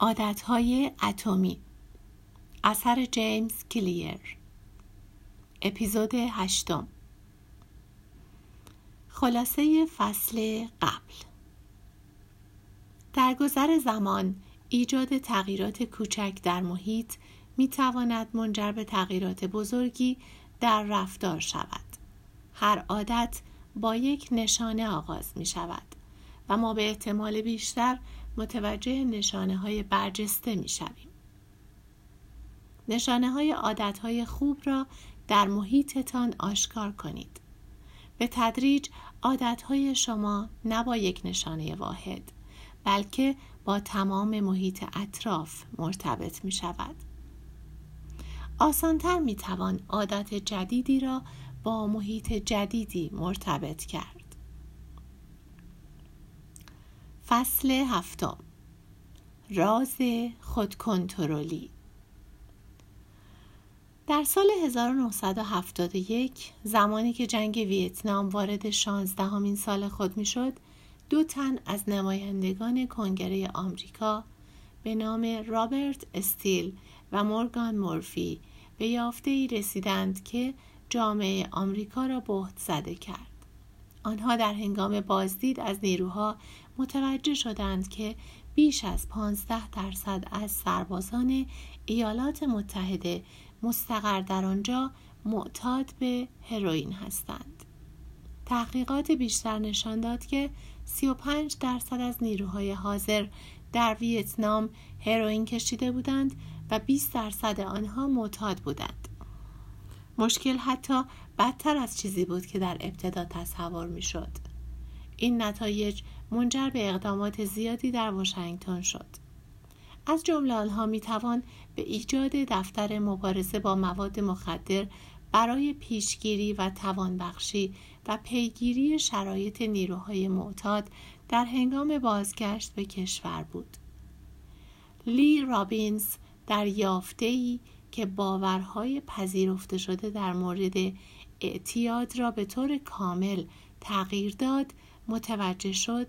عادتهای اتمی. اثر جیمز کلیر. اپیزود هشتم. خلاصه فصل قبل. در گذر زمان ایجاد تغییرات کوچک در محیط می تواند منجر به تغییرات بزرگی در رفتار شود. هر عادت با یک نشانه آغاز می شود و ما به احتمال بیشتر متوجه نشانه های برجسته می شویم. نشانه های عادت های خوب را در محیطتان آشکار کنید. به تدریج عادت های شما نه با یک نشانه واحد بلکه با تمام محیط اطراف مرتبط می شود. آسانتر می توان عادت جدیدی را با محیط جدیدی مرتبط کرد. فصل هفتم راز خودکنترلی در سال 1971 زمانی که جنگ ویتنام وارد 16 همین سال خود می‌شد دو تن از نمایندگان کنگره آمریکا به نام رابرت استیل و مورگان مورفی به یافته ای رسیدند که جامعه آمریکا را بهت زده کرد. آنها در هنگام بازدید از نیروها متوجه شدند که بیش از 15 درصد از سربازان ایالات متحده مستقر در آنجا معتاد به هروئین هستند. تحقیقات بیشتر نشان داد که 35 درصد از نیروهای حاضر در ویتنام هروئین کشیده بودند و 20 درصد آنها معتاد بودند. مشکل حتی بدتر از چیزی بود که در ابتدا تصور می شد. این نتایج منجر به اقدامات زیادی در واشنگتن شد. از جمله آنها می توان به ایجاد دفتر مبارزه با مواد مخدر برای پیشگیری و توانبخشی و پیگیری شرایط نیروهای معتاد در هنگام بازگشت به کشور بود. لی رابینز در یافته‌ای که باورهای پذیرفته شده در مورد اعتیاد را به طور کامل تغییر داد متوجه شد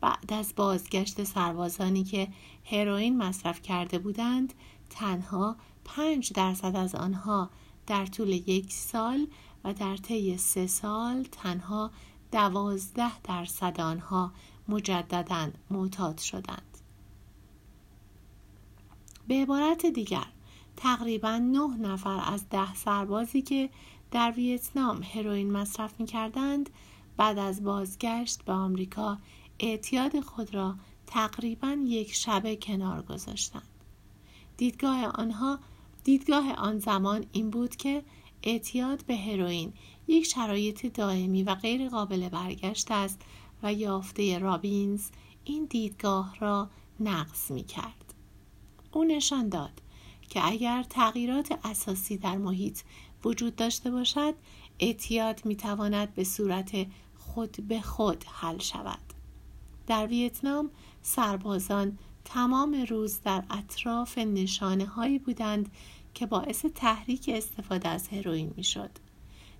بعد از بازگشت سربازانی که هروئین مصرف کرده بودند تنها پنج درصد از آنها در طول یک سال و در طی سه سال تنها دوازده درصد آنها مجددا معتاد شدند. به عبارت دیگر تقریبا نه نفر از ده سربازی که در ویتنام هروئین مصرف می کردند بعد از بازگشت به آمریکا اعتیاد خود را تقریبا یک شبه کنار گذاشتند. دیدگاه آنها دیدگاه آن زمان این بود که اعتیاد به هروئین یک شرایط دائمی و غیر قابل برگشت است و یافته رابینز این دیدگاه را نقض می کرد. او نشان داد که اگر تغییرات اساسی در محیط وجود داشته باشد اعتیاد می تواند به صورت خود به خود حل شود در ویتنام سربازان تمام روز در اطراف نشانه هایی بودند که باعث تحریک استفاده از هروئین می‌شد.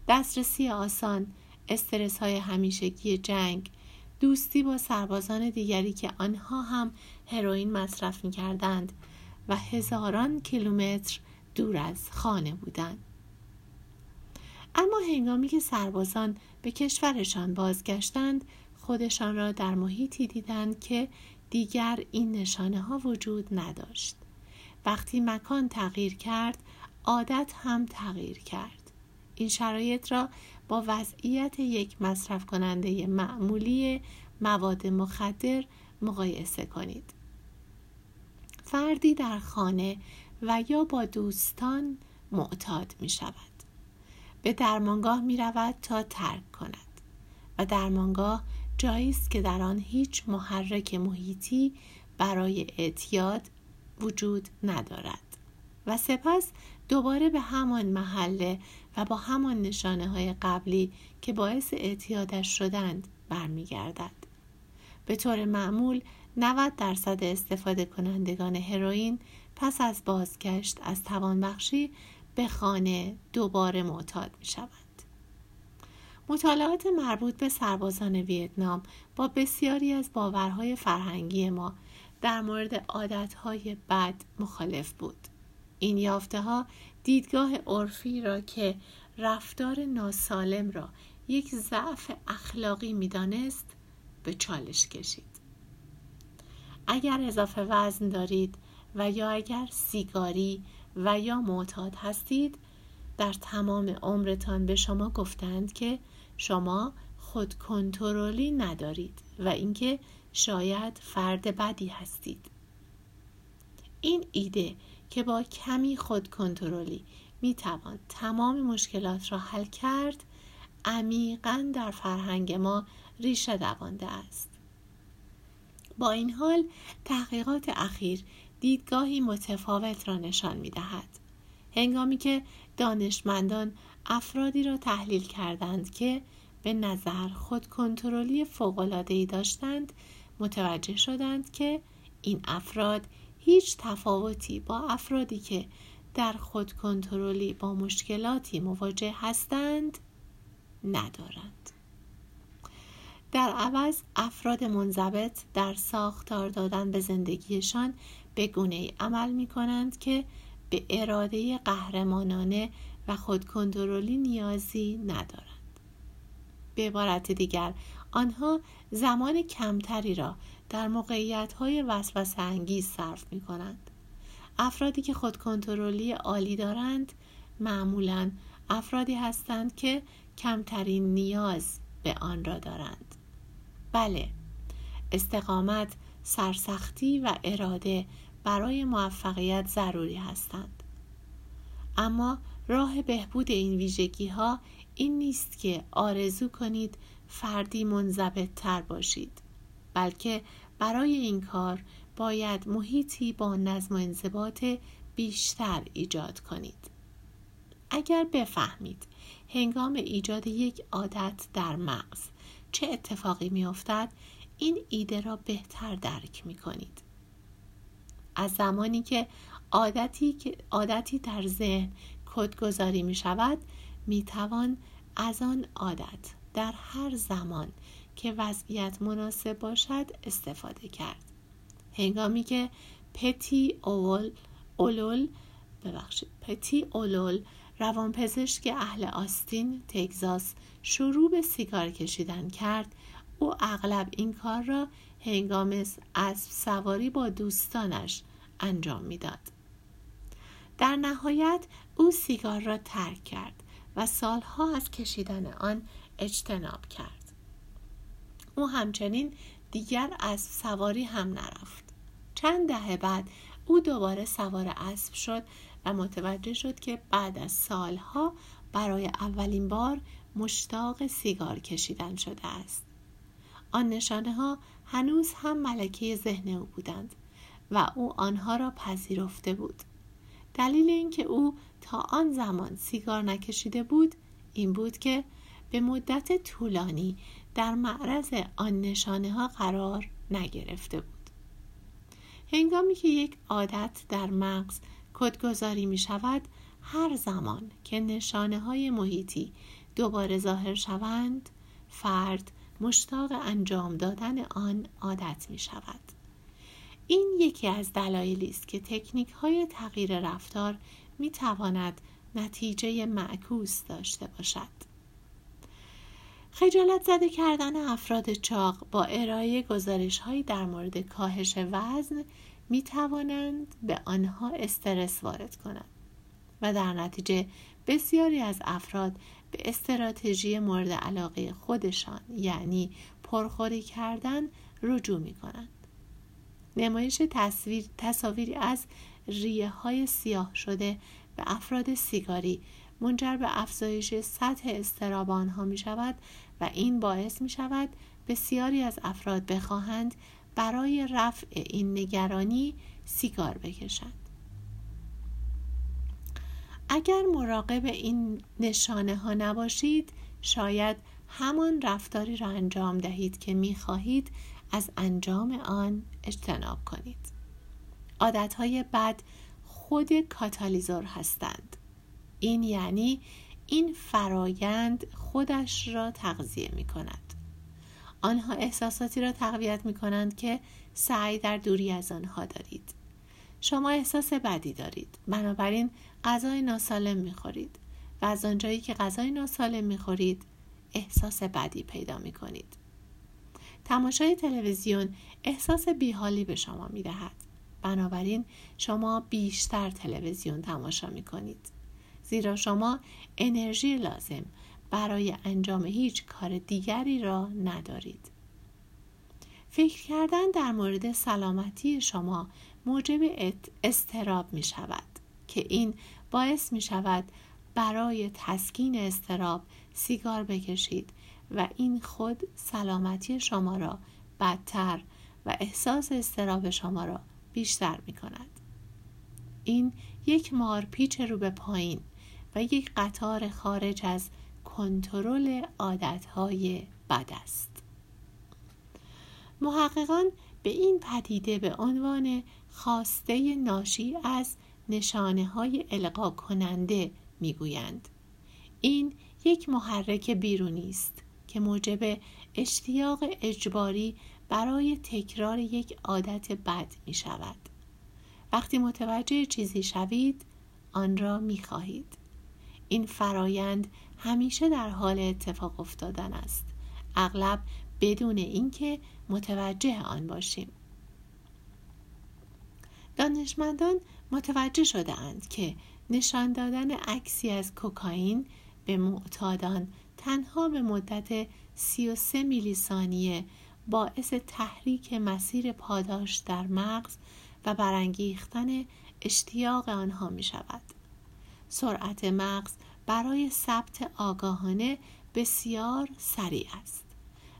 دسترسی آسان، استرس های همیشگی جنگ، دوستی با سربازان دیگری که آنها هم هروئین مصرف می کردند و هزاران کیلومتر دور از خانه بودند. اما هنگامی که سربازان به کشورشان بازگشتند خودشان را در محیطی دیدند که دیگر این نشانه ها وجود نداشت. وقتی مکان تغییر کرد عادت هم تغییر کرد. این شرایط را با وضعیت یک مصرف کننده معمولی مواد مخدر مقایسه کنید. فردی در خانه و یا با دوستان معتاد می شود به درمانگاه می رود تا ترک کند و درمانگاه جایی است که در آن هیچ محرک محیطی برای اعتیاد وجود ندارد و سپس دوباره به همان محله و با همان نشانه های قبلی که باعث اعتیادش شدند برمیگردد. به طور معمول 90 درصد استفاده کنندگان هروئین پس از بازگشت از توانبخشی به خانه دوباره معتاد می شوند. مطالعات مربوط به سربازان ویتنام با بسیاری از باورهای فرهنگی ما در مورد عادتهای بد مخالف بود این یافته ها دیدگاه عرفی را که رفتار ناسالم را یک ضعف اخلاقی می‌دانست به چالش کشید اگر اضافه وزن دارید و یا اگر سیگاری و یا معتاد هستید در تمام عمرتان به شما گفتند که شما خود کنترلی ندارید و اینکه شاید فرد بدی هستید. این ایده که با کمی خود کنترلی می توان تمام مشکلات را حل کرد عمیقا در فرهنگ ما ریشه دوانده است. با این حال تحقیقات اخیر دیدگاهی متفاوت را نشان می دهد. هنگامی که دانشمندان افرادی را تحلیل کردند که به نظر خود کنترلی ای داشتند متوجه شدند که این افراد هیچ تفاوتی با افرادی که در خود کنترلی با مشکلاتی مواجه هستند ندارند در عوض افراد منضبط در ساختار دادن به زندگیشان به گونه ای عمل می کنند که به اراده قهرمانانه و خودکنترلی نیازی ندارند. به عبارت دیگر آنها زمان کمتری را در موقعیت های وسوسه انگیز صرف می کنند افرادی که خودکنترلی عالی دارند معمولا افرادی هستند که کمترین نیاز به آن را دارند. بله. استقامت سرسختی و اراده برای موفقیت ضروری هستند. اما راه بهبود این ویژگی ها این نیست که آرزو کنید فردی منضبط تر باشید بلکه برای این کار باید محیطی با نظم و انضباط بیشتر ایجاد کنید. اگر بفهمید هنگام ایجاد یک عادت در مغز چه اتفاقی میافتد این ایده را بهتر درک می کنید از زمانی که عادتی, که عادتی در ذهن کدگذاری می شود می توان از آن عادت در هر زمان که وضعیت مناسب باشد استفاده کرد. هنگامی که پتی اول اولول ببخشید پتی اولول روانپزشک اهل آستین تگزاس شروع به سیگار کشیدن کرد او اغلب این کار را هنگام از سواری با دوستانش انجام می‌داد. در نهایت او سیگار را ترک کرد و سالها از کشیدن آن اجتناب کرد. او همچنین دیگر از سواری هم نرفت. چند دهه بعد او دوباره سوار اسب شد و متوجه شد که بعد از سالها برای اولین بار مشتاق سیگار کشیدن شده است. آن نشانه ها هنوز هم ملکه ذهن او بودند و او آنها را پذیرفته بود. دلیل اینکه او تا آن زمان سیگار نکشیده بود این بود که به مدت طولانی در معرض آن نشانه ها قرار نگرفته بود. هنگامی که یک عادت در مغز کدگذاری می شود هر زمان که نشانه های محیطی دوباره ظاهر شوند فرد مشتاق انجام دادن آن عادت می شود. این یکی از دلایلی است که تکنیک های تغییر رفتار می تواند نتیجه معکوس داشته باشد. خجالت زده کردن افراد چاق با ارائه گزارش هایی در مورد کاهش وزن می توانند به آنها استرس وارد کنند و در نتیجه بسیاری از افراد به استراتژی مورد علاقه خودشان یعنی پرخوری کردن رجوع می کنند. نمایش تصویر، تصاویری از ریه های سیاه شده به افراد سیگاری منجر به افزایش سطح استراب آنها می شود و این باعث می شود بسیاری از افراد بخواهند برای رفع این نگرانی سیگار بکشند اگر مراقب این نشانه ها نباشید شاید همان رفتاری را انجام دهید که می خواهید از انجام آن اجتناب کنید. عادت های بد خود کاتالیزور هستند. این یعنی این فرایند خودش را تغذیه می کند آنها احساساتی را تقویت می کنند که سعی در دوری از آنها دارید. شما احساس بدی دارید. بنابراین غذای ناسالم می خورید و از آنجایی که غذای ناسالم می خورید احساس بدی پیدا می کنید تماشای تلویزیون احساس بیحالی به شما می دهد بنابراین شما بیشتر تلویزیون تماشا می کنید زیرا شما انرژی لازم برای انجام هیچ کار دیگری را ندارید فکر کردن در مورد سلامتی شما موجب استراب می شود که این باعث می شود برای تسکین استراب سیگار بکشید و این خود سلامتی شما را بدتر و احساس استراب شما را بیشتر می کند. این یک مارپیچ رو به پایین و یک قطار خارج از کنترل عادتهای بد است محققان به این پدیده به عنوان خواسته ناشی از نشانه های القا کننده می‌گویند این یک محرک بیرونی است که موجب اشتیاق اجباری برای تکرار یک عادت بد می شود. وقتی متوجه چیزی شوید آن را می خواهید. این فرایند همیشه در حال اتفاق افتادن است. اغلب بدون اینکه متوجه آن باشیم. دانشمندان متوجه شده اند که نشان دادن عکسی از کوکائین به معتادان تنها به مدت 33 میلی ثانیه باعث تحریک مسیر پاداش در مغز و برانگیختن اشتیاق آنها می شود. سرعت مغز برای ثبت آگاهانه بسیار سریع است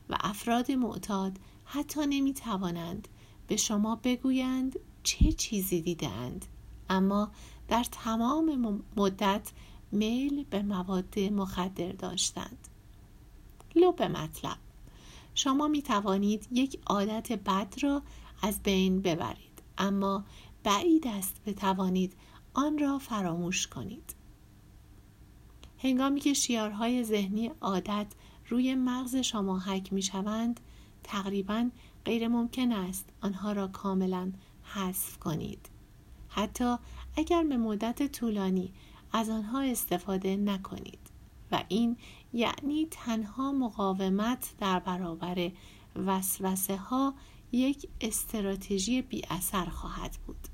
و افراد معتاد حتی نمی توانند به شما بگویند چه چیزی دیدند اما در تمام مدت میل به مواد مخدر داشتند. لب مطلب شما می توانید یک عادت بد را از بین ببرید اما بعید است بتوانید آن را فراموش کنید. هنگامی که شیارهای ذهنی عادت روی مغز شما حک می شوند تقریبا غیر ممکن است آنها را کاملا حذف کنید. حتی اگر به مدت طولانی از آنها استفاده نکنید. و این یعنی تنها مقاومت در برابر وسوسه ها یک استراتژی بی اثر خواهد بود.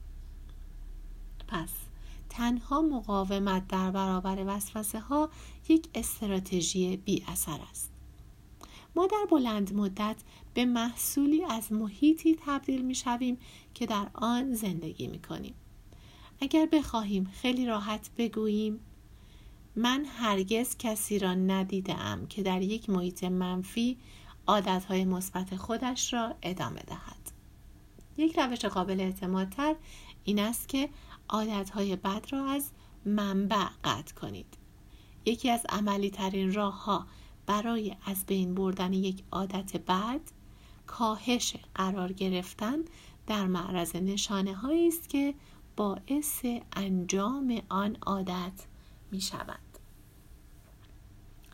پس تنها مقاومت در برابر وسوسه ها یک استراتژی بی اثر است. ما در بلند مدت به محصولی از محیطی تبدیل می شویم که در آن زندگی می کنیم اگر بخواهیم خیلی راحت بگوییم من هرگز کسی را ندیدم که در یک محیط منفی عادتهای مثبت خودش را ادامه دهد. یک روش قابل اعتمادتر این است که عادتهای بد را از منبع قطع کنید یکی از عملی ترین راه ها برای از بین بردن یک عادت بد کاهش قرار گرفتن در معرض نشانه هایی است که باعث انجام آن عادت می شود.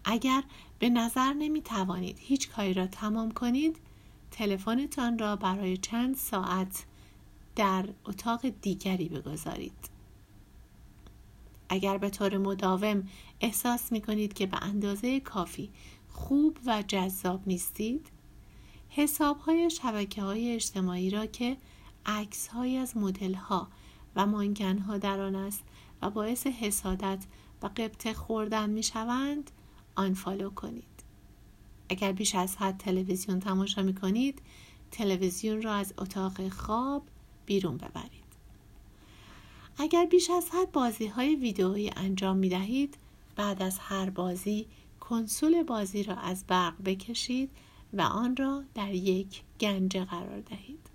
اگر به نظر نمی توانید هیچ کاری را تمام کنید تلفنتان را برای چند ساعت در اتاق دیگری بگذارید. اگر به طور مداوم احساس می کنید که به اندازه کافی خوب و جذاب نیستید حساب های شبکه های اجتماعی را که عکس های از مدل ها و مانکن ها در آن است و باعث حسادت و قبطه خوردن می شوند آنفالو کنید. اگر بیش از حد تلویزیون تماشا می کنید تلویزیون را از اتاق خواب بیرون ببرید. اگر بیش از حد بازی های ویدئویی انجام می دهید بعد از هر بازی کنسول بازی را از برق بکشید و آن را در یک گنجه قرار دهید.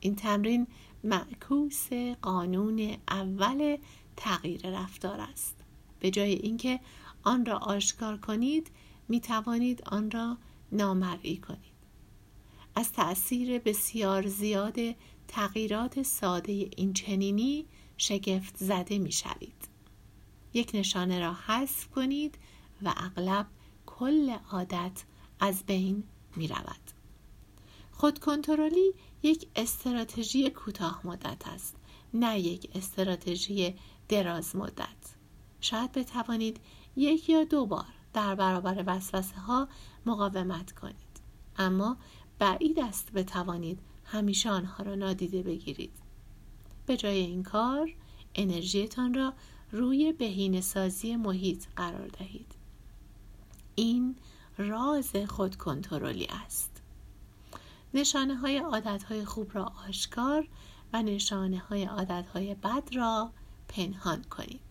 این تمرین معکوس قانون اول تغییر رفتار است. به جای اینکه آن را آشکار کنید می توانید آن را نامرئی کنید. از تأثیر بسیار زیاد تغییرات ساده این چنینی شگفت زده می شوید. یک نشانه را حذف کنید و اغلب کل عادت از بین می رود. خودکنترلی یک استراتژی کوتاه مدت است نه یک استراتژی دراز مدت شاید بتوانید یک یا دو بار در برابر وسوسه ها مقاومت کنید اما بعید است بتوانید همیشه آنها را نادیده بگیرید. به جای این کار انرژیتان را روی بهینه سازی محیط قرار دهید. این راز خودکنترلی است. نشانه های عادت های خوب را آشکار و نشانه های عادت های بد را پنهان کنید.